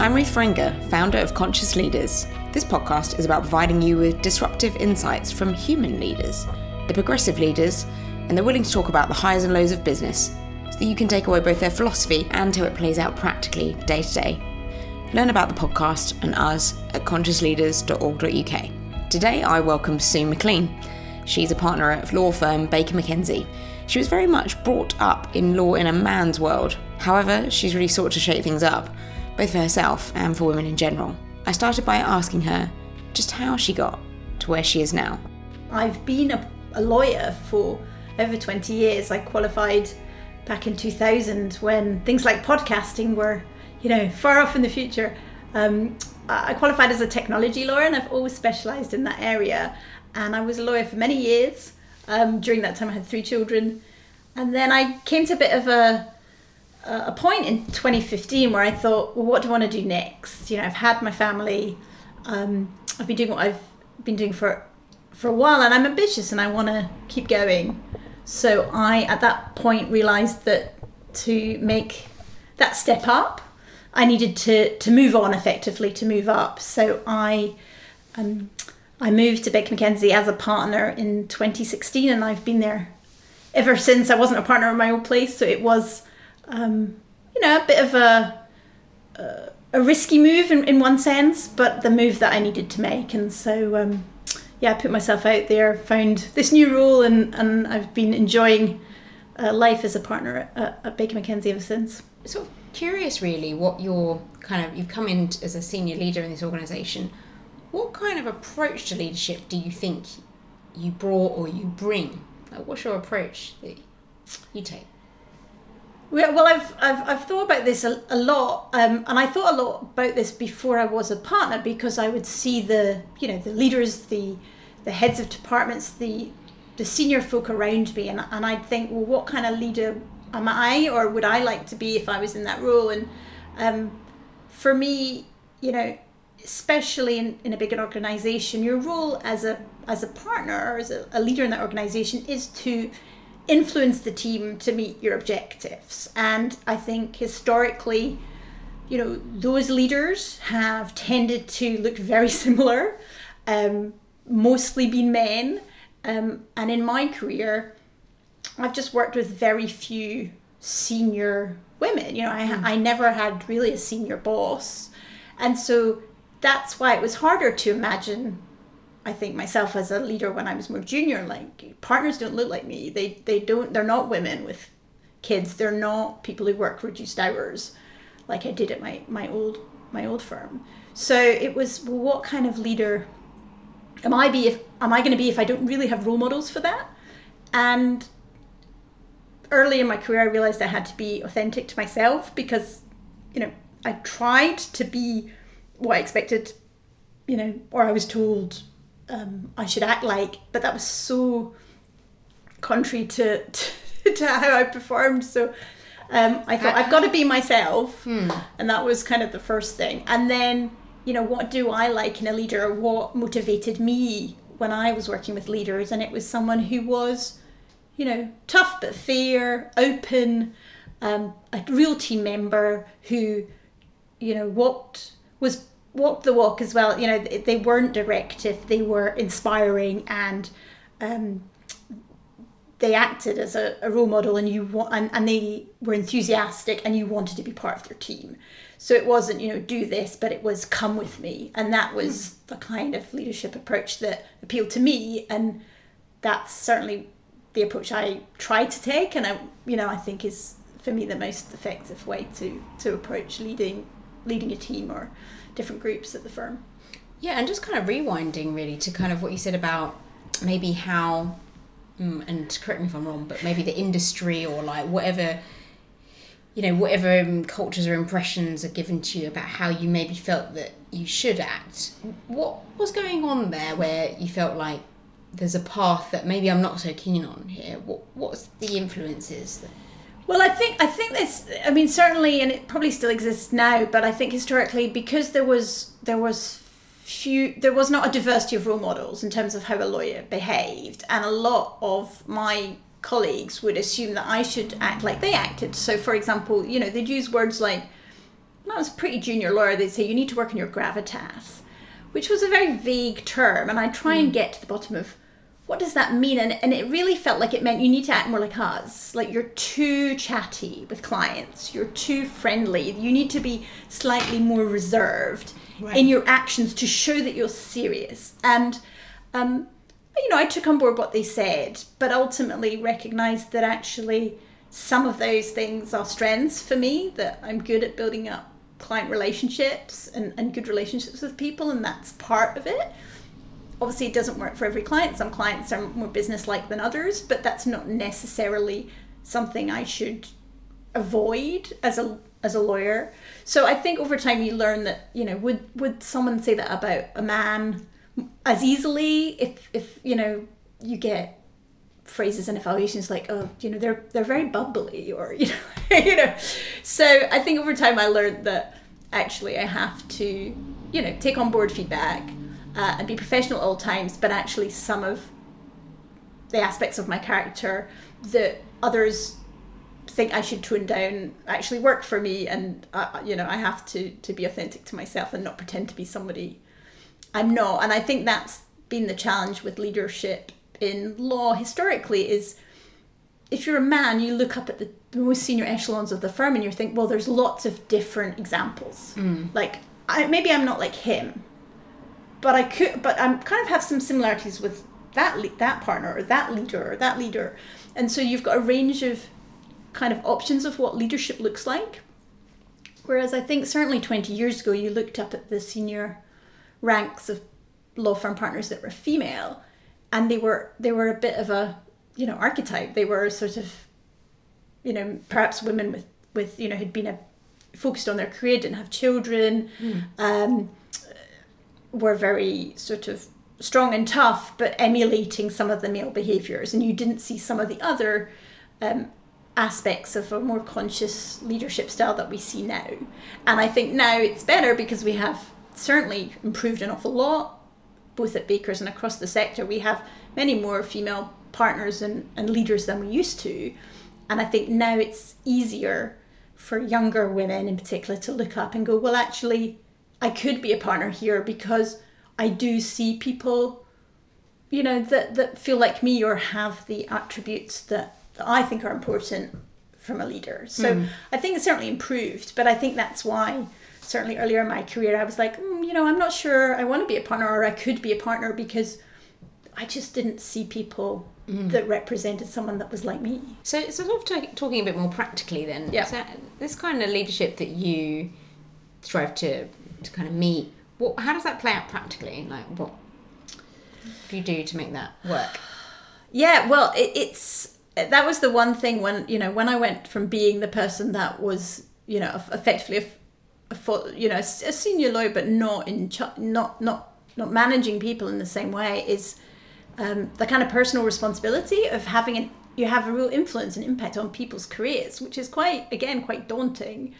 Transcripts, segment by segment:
I'm Ruth Ferenga, founder of Conscious Leaders. This podcast is about providing you with disruptive insights from human leaders, the progressive leaders, and they're willing to talk about the highs and lows of business so that you can take away both their philosophy and how it plays out practically day to day. Learn about the podcast and us at consciousleaders.org.uk. Today I welcome Sue McLean. She's a partner at law firm Baker McKenzie. She was very much brought up in law in a man's world. However, she's really sought to shake things up, both for herself and for women in general. I started by asking her just how she got to where she is now. I've been a, a lawyer for over 20 years. I qualified back in 2000 when things like podcasting were, you know, far off in the future. Um, I qualified as a technology lawyer and I've always specialised in that area. And I was a lawyer for many years. Um, during that time, I had three children. And then I came to a bit of a, a point in 2015 where I thought, well, what do I want to do next? You know, I've had my family. Um, I've been doing what I've been doing for for a while, and I'm ambitious, and I want to keep going. So I, at that point, realised that to make that step up, I needed to to move on effectively, to move up. So I. Um, I moved to Baker McKenzie as a partner in 2016, and I've been there ever since. I wasn't a partner in my old place, so it was, um, you know, a bit of a a, a risky move in, in one sense, but the move that I needed to make. And so, um, yeah, I put myself out there, found this new role, and and I've been enjoying uh, life as a partner at, at Baker McKenzie ever since. Sort of curious, really, what your kind of you've come in as a senior leader in this organisation what kind of approach to leadership do you think you brought or you bring? Like, what's your approach that you take? Well, I've, I've, I've thought about this a, a lot, um, and I thought a lot about this before I was a partner because I would see the, you know, the leaders, the, the heads of departments, the, the senior folk around me, and, and I'd think, well, what kind of leader am I, or would I like to be if I was in that role? And um, for me, you know, especially in, in a bigger organization, your role as a as a partner or as a, a leader in that organization is to influence the team to meet your objectives. And I think historically, you know, those leaders have tended to look very similar, um, mostly been men. Um, and in my career, I've just worked with very few senior women. You know, I, mm. I never had really a senior boss. And so that's why it was harder to imagine I think myself as a leader when I was more junior, like partners don't look like me. They they don't they're not women with kids. They're not people who work reduced hours like I did at my, my old my old firm. So it was well, what kind of leader am I be if am I gonna be if I don't really have role models for that? And early in my career I realized I had to be authentic to myself because, you know, I tried to be what I expected, you know, or I was told um, I should act like, but that was so contrary to to, to how I performed. So um, I thought I've got to be myself, hmm. and that was kind of the first thing. And then, you know, what do I like in a leader? What motivated me when I was working with leaders? And it was someone who was, you know, tough but fair, open, um, a real team member who, you know, what was walk the walk as well. You know, they weren't directive; they were inspiring, and um, they acted as a, a, role model, and you want, and, and they were enthusiastic, and you wanted to be part of their team. So it wasn't, you know, do this, but it was come with me, and that was the kind of leadership approach that appealed to me, and that's certainly the approach I try to take, and I, you know, I think is for me the most effective way to to approach leading leading a team or different groups at the firm. Yeah, and just kind of rewinding really to kind of what you said about maybe how, mm, and correct me if I'm wrong, but maybe the industry or like whatever, you know, whatever um, cultures or impressions are given to you about how you maybe felt that you should act. What was going on there where you felt like there's a path that maybe I'm not so keen on here? What what's the influences? That- well, I think I think this. I mean, certainly, and it probably still exists now. But I think historically, because there was there was few, there was not a diversity of role models in terms of how a lawyer behaved, and a lot of my colleagues would assume that I should act like they acted. So, for example, you know, they'd use words like I was a pretty junior lawyer, they'd say you need to work on your gravitas, which was a very vague term, and I try and hmm. get to the bottom of what does that mean? And, and it really felt like it meant you need to act more like us. Like you're too chatty with clients, you're too friendly, you need to be slightly more reserved right. in your actions to show that you're serious. And, um, you know, I took on board what they said, but ultimately recognized that actually some of those things are strengths for me, that I'm good at building up client relationships and, and good relationships with people, and that's part of it obviously it doesn't work for every client. Some clients are more business like than others but that's not necessarily something i should avoid as a as a lawyer. So i think over time you learn that you know would would someone say that about a man as easily if if you know you get phrases and evaluations like oh you know they're they're very bubbly or you know you know. So i think over time i learned that actually i have to you know take on board feedback uh, and be professional at all times, but actually some of the aspects of my character that others think I should tone down actually work for me, and uh, you know I have to to be authentic to myself and not pretend to be somebody I'm not. And I think that's been the challenge with leadership in law historically is if you're a man, you look up at the, the most senior echelons of the firm and you think, well, there's lots of different examples. Mm. Like I, maybe I'm not like him, but I could, but I'm kind of have some similarities with that le- that partner or that leader or that leader, and so you've got a range of kind of options of what leadership looks like. Whereas I think certainly 20 years ago, you looked up at the senior ranks of law firm partners that were female, and they were they were a bit of a you know archetype. They were sort of you know perhaps women with with you know had been a focused on their career, didn't have children. Mm. Um, were very sort of strong and tough, but emulating some of the male behaviors, and you didn't see some of the other um, aspects of a more conscious leadership style that we see now. And I think now it's better because we have certainly improved an awful lot, both at Bakers and across the sector. We have many more female partners and, and leaders than we used to. And I think now it's easier for younger women in particular to look up and go, well, actually, I could be a partner here because I do see people, you know, that, that feel like me or have the attributes that, that I think are important from a leader. So mm. I think it's certainly improved, but I think that's why certainly earlier in my career I was like, mm, you know, I'm not sure I want to be a partner or I could be a partner because I just didn't see people mm. that represented someone that was like me. So, sort of t- talking a bit more practically then. Yeah. So this kind of leadership that you strive to to kind of meet. What? How does that play out practically? Like what do you do to make that work? Yeah, well, it, it's that was the one thing when you know when I went from being the person that was you know effectively a, a you know a, senior lawyer, but not in not not not managing people in the same way is um, the kind of personal responsibility of having an you have a real influence and impact on people's careers, which is quite again quite daunting.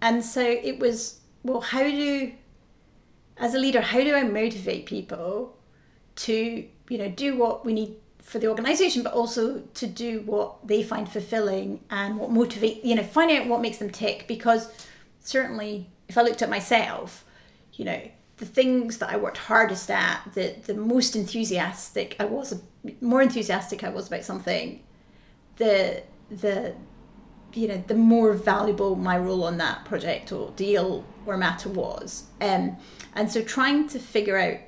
And so it was well, how do, as a leader, how do I motivate people to, you know, do what we need for the organization, but also to do what they find fulfilling and what motivate, you know, finding out what makes them tick. Because certainly, if I looked at myself, you know, the things that I worked hardest at, the the most enthusiastic I was, more enthusiastic I was about something, the the you know the more valuable my role on that project or deal or matter was. Um, and so trying to figure out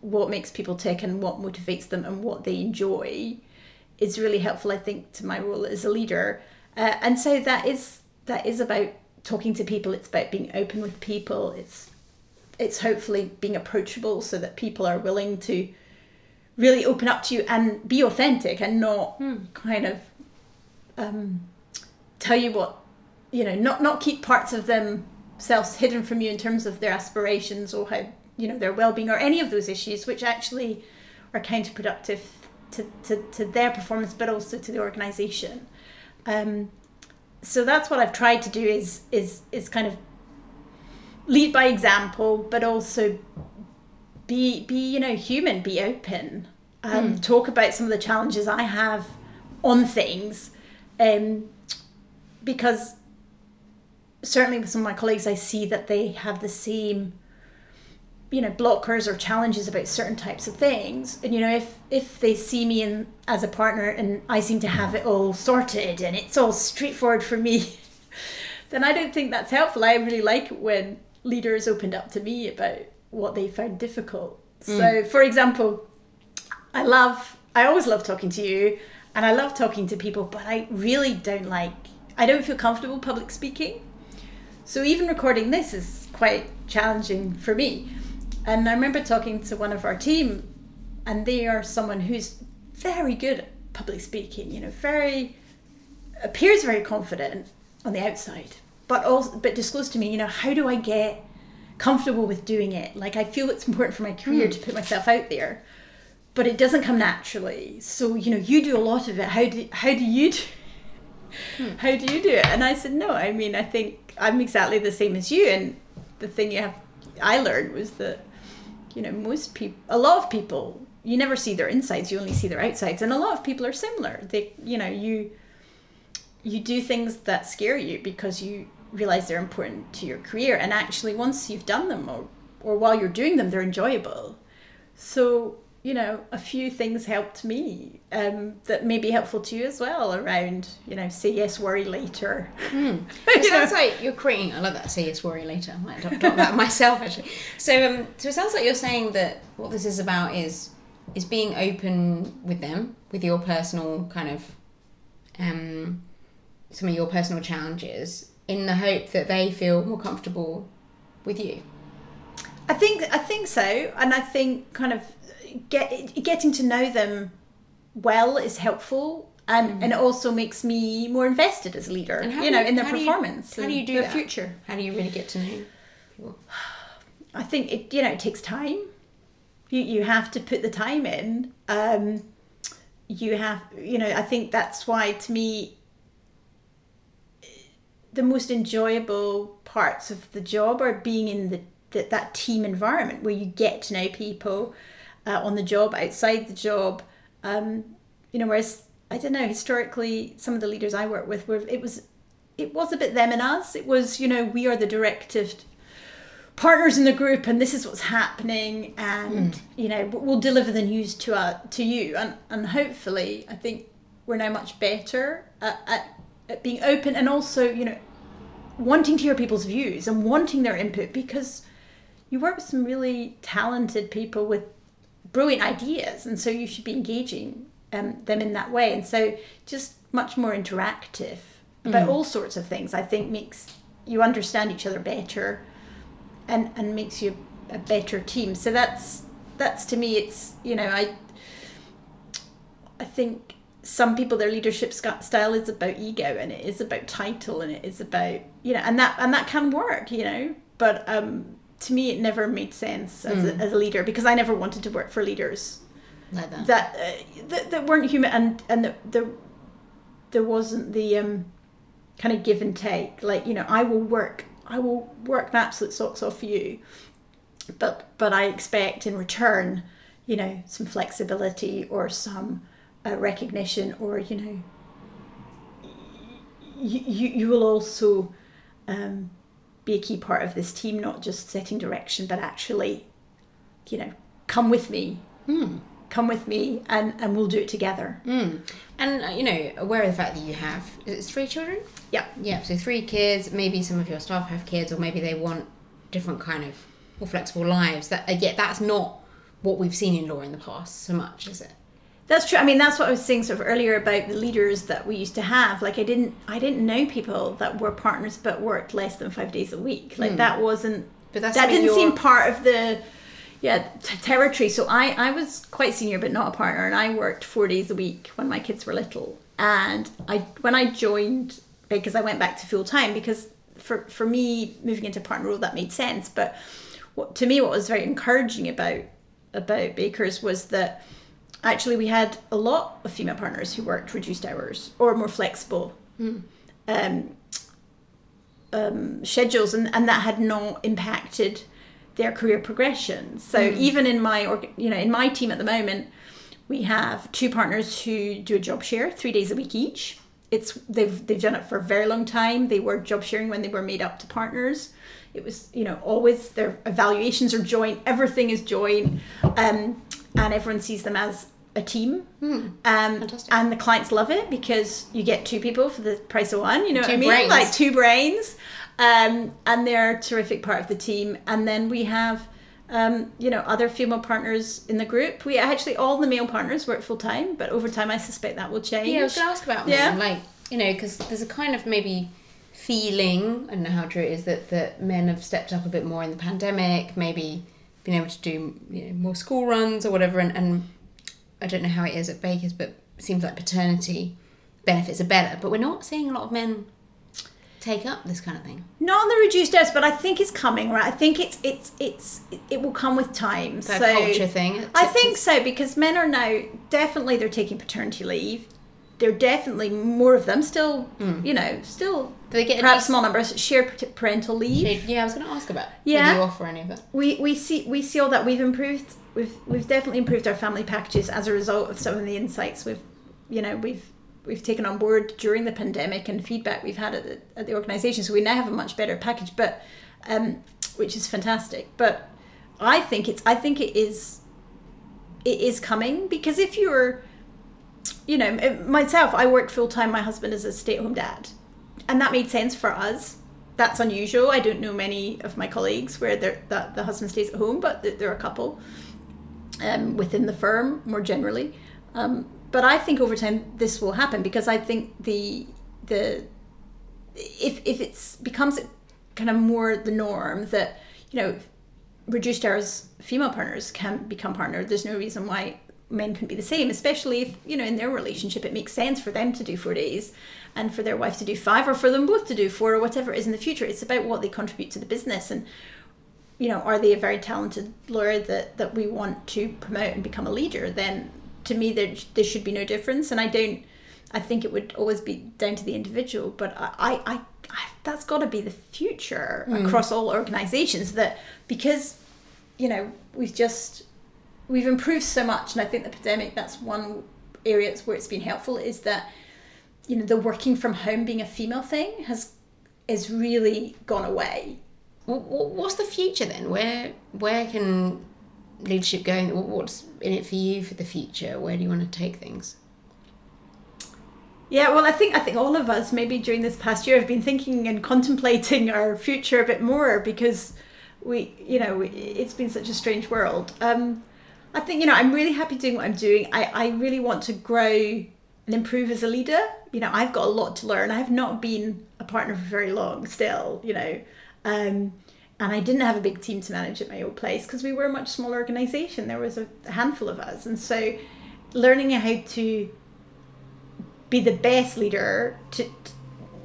what makes people tick and what motivates them and what they enjoy is really helpful i think to my role as a leader. Uh, and so that is that is about talking to people. It's about being open with people. It's it's hopefully being approachable so that people are willing to really open up to you and be authentic and not hmm. kind of um, tell you what you know not not keep parts of themselves hidden from you in terms of their aspirations or how you know their well-being or any of those issues which actually are counterproductive to, to, to their performance but also to the organization um, so that's what i've tried to do is is is kind of lead by example but also be be you know human be open um, mm. talk about some of the challenges i have on things um, because certainly with some of my colleagues, I see that they have the same, you know, blockers or challenges about certain types of things. And you know, if if they see me in as a partner and I seem to have it all sorted and it's all straightforward for me, then I don't think that's helpful. I really like it when leaders opened up to me about what they found difficult. Mm. So, for example, I love, I always love talking to you, and I love talking to people, but I really don't like, I don't feel comfortable public speaking. So even recording this is quite challenging for me. And I remember talking to one of our team, and they are someone who's very good at public speaking, you know, very, appears very confident on the outside, but also, but disclosed to me, you know, how do I get comfortable with doing it? Like, I feel it's important for my career mm. to put myself out there, but it doesn't come naturally. So, you know, you do a lot of it. How do, how do you do, hmm. how do you do it? And I said, no, I mean, I think I'm exactly the same as you. And the thing you have, I learned was that, you know, most people, a lot of people, you never see their insides, you only see their outsides. And a lot of people are similar. They, you know, you, you do things that scare you because you realize they're important to your career. And actually, once you've done them or, or while you're doing them, they're enjoyable. So you know, a few things helped me um, that may be helpful to you as well around, you know, say yes, worry later. Mm. It sounds know? like you're creating, I love that, say yes, worry later. I might talk about that myself actually. So, um, so it sounds like you're saying that what this is about is is being open with them, with your personal kind of, um, some of your personal challenges, in the hope that they feel more comfortable with you. I think I think so, and I think kind of get getting to know them well is helpful and mm. and it also makes me more invested as a leader you know you, in their performance you, how do you do the that? future how do you really get to know people i think it you know it takes time you you have to put the time in um you have you know i think that's why to me the most enjoyable parts of the job are being in the, the that team environment where you get to know people uh, on the job, outside the job. Um, you know, whereas I don't know historically, some of the leaders I work with were it was it was a bit them and us. It was you know we are the directive partners in the group and this is what's happening and mm. you know we'll deliver the news to uh, to you and and hopefully I think we're now much better at, at, at being open and also you know wanting to hear people's views and wanting their input because you work with some really talented people with brilliant ideas, and so you should be engaging um, them in that way. And so, just much more interactive about mm. all sorts of things, I think makes you understand each other better, and and makes you a better team. So that's that's to me, it's you know I I think some people their leadership style is about ego and it is about title and it is about you know and that and that can work you know but um to me it never made sense as, mm. a, as a leader because I never wanted to work for leaders. Like that that, uh, that, that weren't human and and the, the there wasn't the um, kind of give and take. Like you know I will work I will work my absolute socks off for you but but I expect in return you know some flexibility or some uh, recognition or you know you, you, you will also um, be a key part of this team, not just setting direction, but actually, you know, come with me. Mm. Come with me, and, and we'll do it together. Mm. And uh, you know, aware of the fact that you have is it three children? Yeah, yeah. So three kids. Maybe some of your staff have kids, or maybe they want different kind of more flexible lives. That uh, yet that's not what we've seen in law in the past so much, is it? That's true. I mean, that's what I was saying sort of earlier about the leaders that we used to have. Like, I didn't, I didn't know people that were partners but worked less than five days a week. Like, mm. that wasn't. But that didn't you're... seem part of the, yeah, t- territory. So I, I was quite senior but not a partner, and I worked four days a week when my kids were little. And I, when I joined, because I went back to full time, because for for me moving into partner role that made sense. But what to me, what was very encouraging about about Bakers was that actually we had a lot of female partners who worked reduced hours or more flexible mm. um, um, schedules and, and that had not impacted their career progression so mm. even in my you know in my team at the moment we have two partners who do a job share three days a week each it's they've they've done it for a very long time. They were job sharing when they were made up to partners. It was you know always their evaluations are joint. Everything is joint, um, and everyone sees them as a team. Um, Fantastic. and the clients love it because you get two people for the price of one. You know what I Two mean? brains. Like two brains, um, and they're a terrific part of the team. And then we have. Um, you know, other female partners in the group. We actually all the male partners work full time, but over time, I suspect that will change. Yeah, I was going to ask about Yeah. men, like you know, because there's a kind of maybe feeling. I don't know how true it is that that men have stepped up a bit more in the pandemic, maybe been able to do you know more school runs or whatever. And, and I don't know how it is at Baker's, but it seems like paternity benefits are better. But we're not seeing a lot of men take up this kind of thing. Not on the reduced hours, but I think it's coming, right? I think it's it's it's it will come with time. That so culture thing. I think so because men are now definitely they're taking paternity leave. They're definitely more of them still, hmm. you know, still Do they get perhaps small numbers share pat- parental leave. Yeah, I was going to ask about. Yeah. Whether you offer any of that. We we see we see all that we've improved. We've we've definitely improved our family packages as a result of some of the insights we've, you know, we've we've taken on board during the pandemic and feedback we've had at the, at the organization. So we now have a much better package, but um, which is fantastic. But I think it's I think it is it is coming because if you're you know myself i work full time my husband is a stay-at-home dad and that made sense for us that's unusual i don't know many of my colleagues where they're, the husband stays at home but there are a couple um, within the firm more generally. Um, but i think over time this will happen because i think the the if if it's becomes kind of more the norm that you know reduced hours female partners can become partner there's no reason why men can be the same especially if you know in their relationship it makes sense for them to do four days and for their wife to do five or for them both to do four or whatever it is in the future. It's about what they contribute to the business and you know are they a very talented lawyer that that we want to promote and become a leader then to me there, there should be no difference. And i don't i think it would always be down to the individual but i i, I, that's got to be the future hmm. across all organizations that because you know we've just we've improved so much. And i think the pandemic that's one area where it's been helpful is that you know the working from home being a female thing has is really gone away What's the future then? Where where can leadership go? What's in it for you for the future? Where do you want to take things? Yeah, well, I think I think all of us maybe during this past year have been thinking and contemplating our future a bit more because we, you know, it's been such a strange world. Um, I think you know I'm really happy doing what I'm doing. I I really want to grow and improve as a leader. You know, I've got a lot to learn. I have not been a partner for very long still. You know, um, and I didn't have a big team to manage at my old place because we were a much smaller organization. There was a handful of us, and so learning how to be the best leader to, to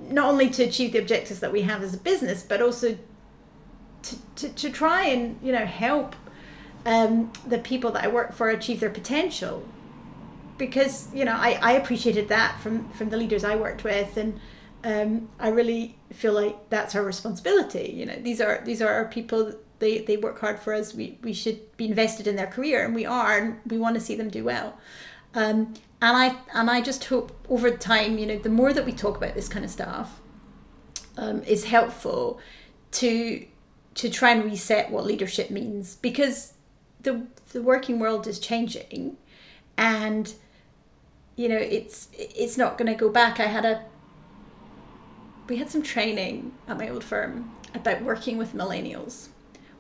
not only to achieve the objectives that we have as a business, but also to, to, to try and you know help um, the people that I work for achieve their potential. Because you know I, I appreciated that from from the leaders I worked with, and um, I really feel like that's our responsibility. You know these are these are our people. They, they work hard for us. We, we should be invested in their career, and we are. And we want to see them do well. Um, and I and I just hope over time, you know, the more that we talk about this kind of stuff, um, is helpful to to try and reset what leadership means because the the working world is changing, and you know it's it's not going to go back. I had a we had some training at my old firm about working with millennials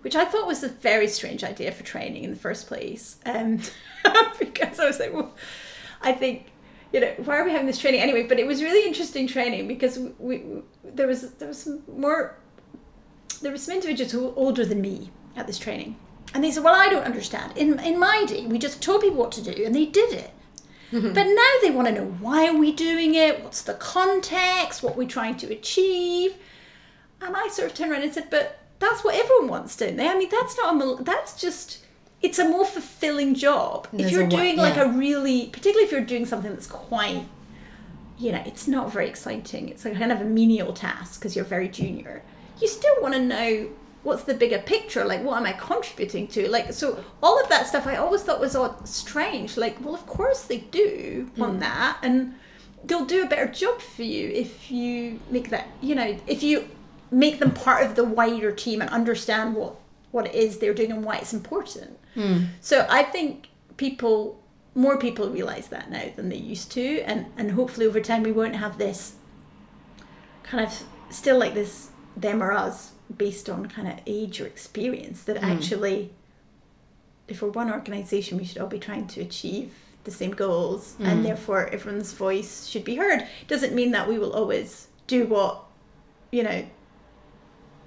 which I thought was a very strange idea for training in the first place. Um, because I was like, well, I think, you know, why are we having this training anyway? But it was really interesting training because we, we there was there was some more there were some individuals who were older than me at this training, and they said, well, I don't understand. In in my day, we just told people what to do, and they did it. But now they want to know why are we doing it? What's the context? What we're trying to achieve? And I sort of turned around and said, but that's what everyone wants, don't they? I mean, that's not a, that's just, it's a more fulfilling job. if you're doing like a really, particularly if you're doing something that's quite, you know, it's not very exciting. It's a kind of a menial task because you're very junior. You still want to know what's the bigger picture? Like what am i contributing to? Like so all of that stuff i always thought was odd strange. Like well of course they do want hmm. that and they'll do a better job for you if you make that you know if you make them part of the wider team and understand what what it is they're doing and why it's important. Hmm. So i think people more people realize that now than they used to and and hopefully over time we won't have this kind of still like this them or us based on kind of age or experience that hmm. actually if we're one organization we should all be trying to achieve the same goals and hmm. therefore everyone's voice should be heard. Doesn't mean that we will always do what you know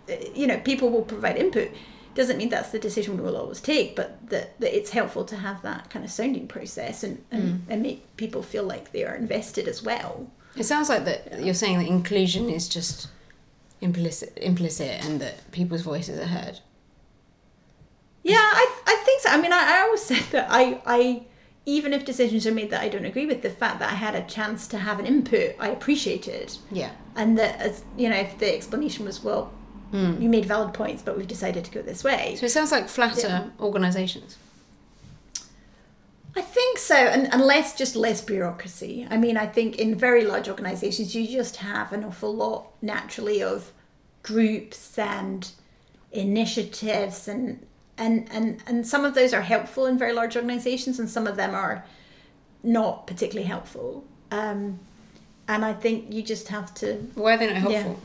uh, you know people will provide input. Doesn't mean that's the decision we will always take but that, that it's helpful to have that kind of sounding process and, and, hmm. and make people feel like they are invested as well. It sounds like that you're saying that inclusion is just implicit, implicit, and that people's voices are heard. Yeah, I, I think so. I mean, I, I always said that I, I, even if decisions are made that I don't agree with, the fact that I had a chance to have an input, I appreciated. Yeah. And that, as you know, if the explanation was, well, hmm. you made valid points, but we've decided to go this way. So it sounds like flatter organisations. I think so, and, and less just less bureaucracy. I mean, I think in very large organisations, you just have an awful lot naturally of groups and initiatives, and and and and some of those are helpful in very large organisations, and some of them are not particularly helpful. Um, and I think you just have to Why are they not helpful?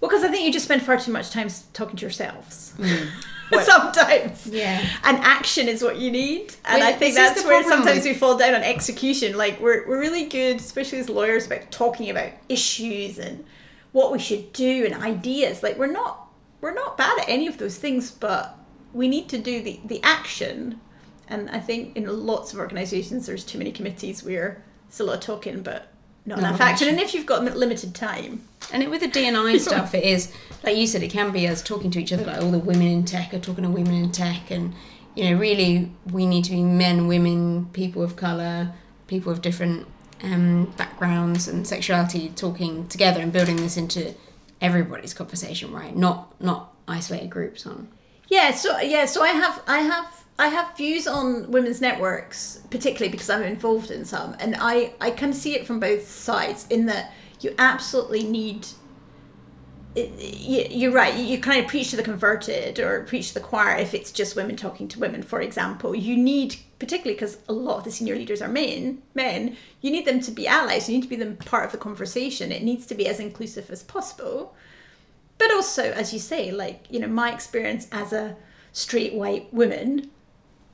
Well, because I think you just spend far too much time talking to yourselves. Sometimes. Yeah. And action is what you need. And Well, I think that's where sometimes we fall down on execution. Like we're, we're really good, especially as lawyers, about talking about issues and what we should do and ideas. Like we're not we're not bad at any of those things, but we need to do the, the action. And I think in lots of organizations there's too many committees where it's a lot of talking but not enough enough action. action. And if you've got limited time, And it, with the DNI stuff, it is like you said, it can be us talking to each other. Like all the women in tech are talking to women in tech, and you know, really, we need to be men, women, people of color, people of different um, backgrounds and sexuality talking together and building this into everybody's conversation, right? Not not isolated groups on. Yeah, so yeah, so I have I have I have views on women's networks, particularly because I'm involved in some, and I I can see it from both sides in that you absolutely need. you- You're right. You kind of preach to the converted or preach to the choir if it's just women talking to women. For example, you need, particularly because a lot of the senior leaders are men, men. You need them to be allies. You need to be them part of the conversation. It needs to be as inclusive as possible but also as you say like you know my experience as a straight white woman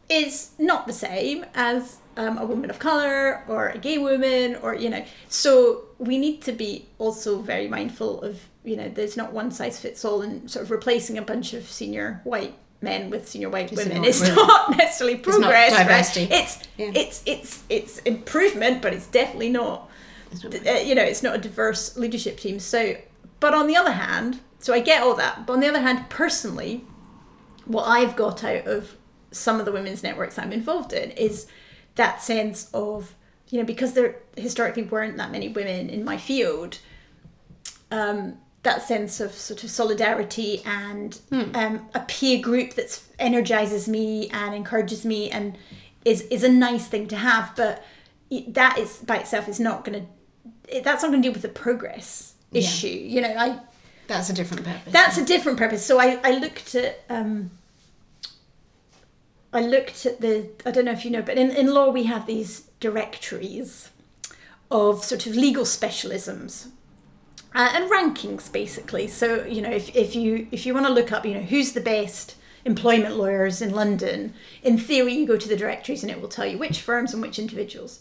is not the same as um, a woman of color or a gay woman or you know so we need to be also very mindful of you know there's not one size fits all and sort of replacing a bunch of senior white men with senior white Senior women is not necessarily progress right? diversity. it's Yeah. it's it's it's improvement but it's definitely not It's not- uh, you know, it's not a diverse leadership team. So, but on the other hand, so I get all that. But on the other hand, personally, what I've got out of some of the women's networks I'm involved in is that sense of, you know, because there historically weren't that many women in my field, um, that sense of sort of solidarity and um, a peer group that energizes me and encourages me and is is a nice thing to have. But that is by itself is not going to that's not going to deal with the progress Yeah. issue. You know, I That's a different purpose. that's a different purpose. So I, I looked at um, I looked at the I don't know if you know, but in, in law we have these directories of sort of legal specialisms uh, and rankings basically. So you know if, if you if you want to look up you know who's the best employment lawyers in London, in theory you go to the directories and it will tell you which firms and which individuals.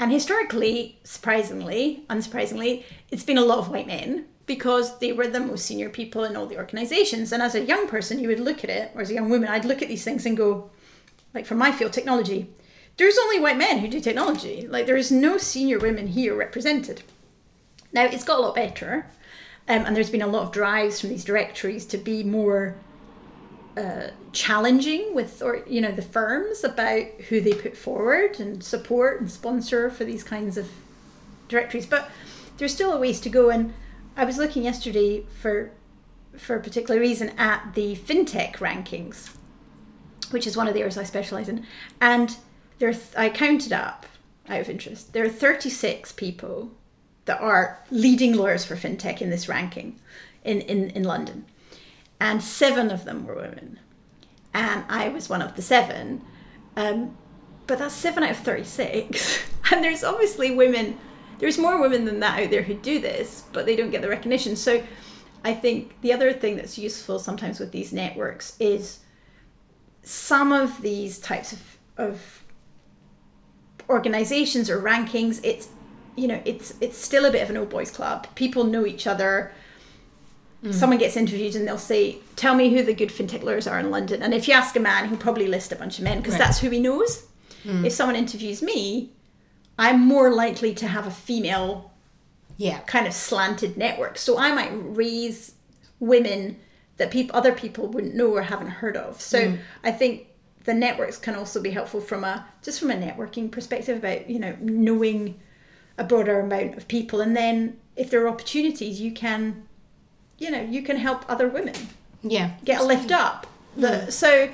And historically, surprisingly, unsurprisingly, it's been a lot of white men because they were the most senior people in all the organizations. And as a young person, you would look at it, or as a young woman, I'd look at these things and go, like from my field, technology, there's only white men who do technology. Like there is no senior women here represented. Now it's got a lot better, um, and there's been a lot of drives from these directories to be more uh, challenging with or you know the firms about who they put forward and support and sponsor for these kinds of directories but there's still a ways to go and i was looking yesterday for for a particular reason at the fintech rankings which is one of the areas i specialize in and there i counted up out of interest. There are 36 people that are leading lawyers for fintech in this ranking in, in, in London. And seven of them were women. And I was one of the seven. Um, but that's seven out of 36. and there's obviously women, there's more women than that out there who do this, but they don't get the recognition. So I think the other thing that's useful sometimes with these networks is some of these types of, of organizations or rankings, it's you know, it's it's still a bit of an old boys club. People know each other. Mm. Someone gets interviewed and they'll say, "Tell me who the good fintech lawyers are in London." And if you ask a man, he'll probably list a bunch of men because right. that's who he knows. Mm. If someone interviews me, I'm more likely to have a female, yeah, kind of slanted network. So I might raise women that people other people wouldn't know or haven't heard of. So mm. I think the networks can also be helpful from a just from a networking perspective about you know knowing a broader amount of people and then if there are opportunities you can you know you can help other women yeah get a lift up the mm. so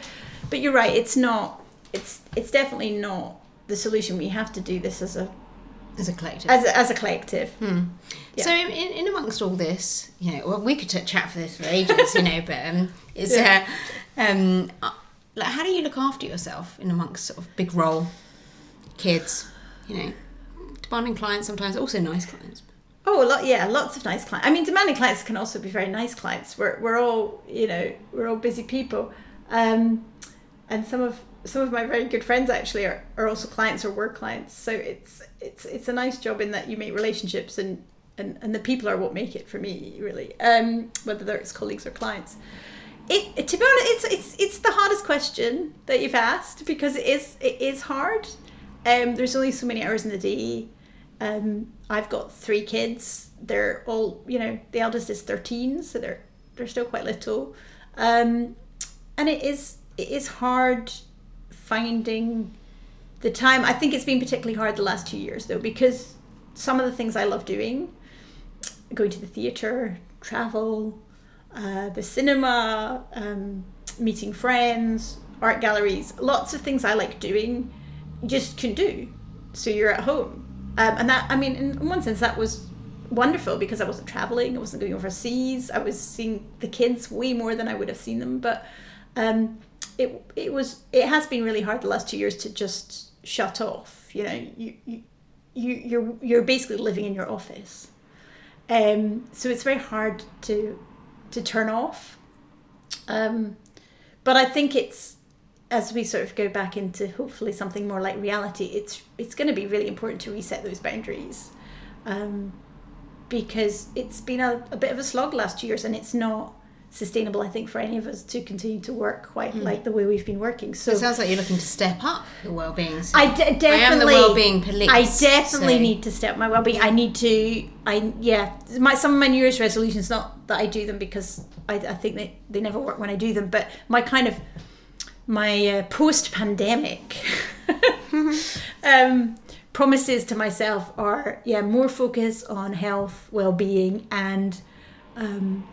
but you're right it's not it's it's definitely not the solution we have to do this as a as a collective as a, as a collective hmm. yeah. so in, in amongst all this you know well we could chat for this for ages you know but um it's yeah. uh, um uh, like how do you look after yourself in amongst sort of big role kids you know demanding clients sometimes, also nice clients. Oh, a lot, yeah, lots of nice clients. I mean, demanding clients can also be very nice clients. We're, we're all, you know, we're all busy people. Um, and some of some of my very good friends actually are, are also clients or work clients. So it's it's it's a nice job in that you make relationships and and, and the people are what make it for me really. Um, whether it's colleagues or clients. It, to be honest, it's it's it's the hardest question that you've asked because it is it is hard. Um, there's only so many hours in the day um, I've got three kids. They're all, you know, the eldest is 13, so they're they're still quite little. Um, and it is it is hard finding the time. I think it's been particularly hard the last two years though, because some of the things I love doing, going to the theatre, travel, uh, the cinema, um, meeting friends, art galleries, lots of things I like doing, just can do. So you're at home um, and that, I mean, in one sense, that was wonderful because I wasn't traveling, I wasn't going overseas, I was seeing the kids way more than I would have seen them. But um, it it was it has been really hard the last two years to just shut off. You know, you you, you you're you're basically living in your office, um, so it's very hard to to turn off. Um, but I think it's as we sort of go back into hopefully something more like reality, it's it's going to be really important to reset those boundaries, um, because it's been a, a bit of a slog last years, and it's not sustainable. I think for any of us to continue to work quite mm. like the way we've been working. So it sounds like you're looking to step up your well-being. So I definitely. I am the well-being police. I definitely so. need to step my well-being. I need to. I yeah. My some of my New Year's resolutions. Not that I do them because I, I think they they never work when I do them, but my kind of my uh, post pandemic um, promises to myself are yeah more focus on health well-being and um,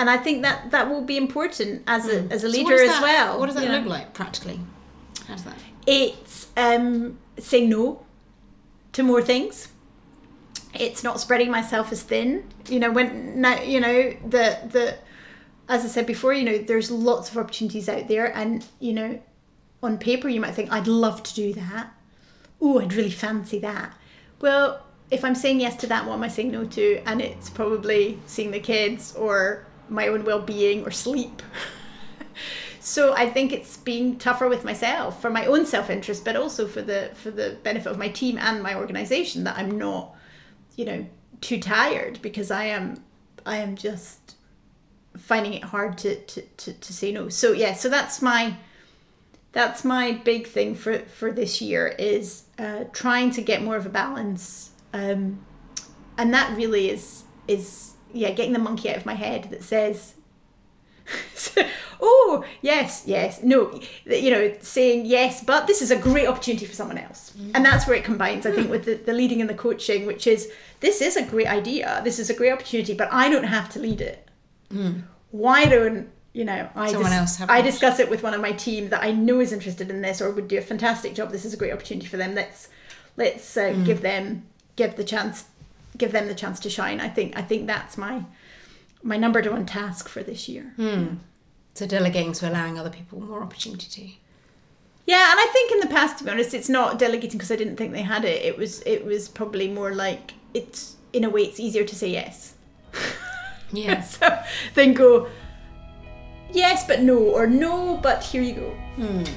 and I think that that will be important as a mm. as a leader so as that, well. What does that look like practically? How does that? It's um, saying no to more things. It's not spreading myself as thin. You know when now you know the the as I said before, you know, there's lots of opportunities out there, and you know, on paper you might think, I'd love to do that. Oh, I'd really fancy that. Well, if I'm saying yes to that, what am I saying no to? And it's probably seeing the kids or my own well-being or sleep. so I think it's being tougher with myself for my own self-interest, but also for the for the benefit of my team and my organization that I'm not, you know, too tired because I am I am just finding it hard to, to, to, to say no. So yeah, so that's my that's my big thing for for this year is uh, trying to get more of a balance, um, and that really is is yeah getting the monkey out of my head that says. oh yes yes no you know saying yes but this is a great opportunity for someone else mm. and that's where it combines i think with the, the leading and the coaching which is this is a great idea this is a great opportunity but i don't have to lead it Mm. Why don't you know I Someone dis- else have I discuss it with one of my team that I know is interested in this or would do a fantastic job. This is a great opportunity for them. Let's let's uh, give them give the chance give them the chance to shine. I think I think that's my my number one task for this year. So delegating to allowing other people more opportunity to. Yeah, and I think in the past, to be honest, it's not delegating because I didn't think they had it. It was it was probably more like it's in a way it's easier to say yes. Yeah. so then go yes but no or no but here you go.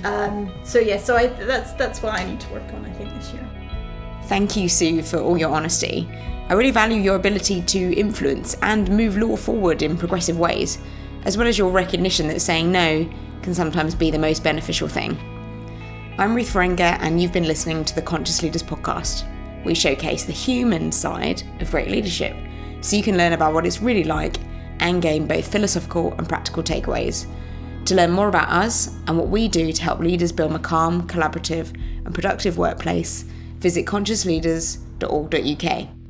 Um, so yeah, so I that's that's what I need to work on. I think this year. Thank you, Sue, for all your honesty. I really value your ability to influence and move law forward in progressive ways, as well as your recognition that saying no can sometimes be the most beneficial thing. I'm Ruth Ferenga, and you've been listening to the Conscious Leaders podcast. We showcase the human side of great leadership, so you can learn about what it's really like and gain both philosophical and practical takeaways. To learn more about us and what we do to help leaders build a calm, collaborative, and productive workplace, visit consciousleaders.org.uk.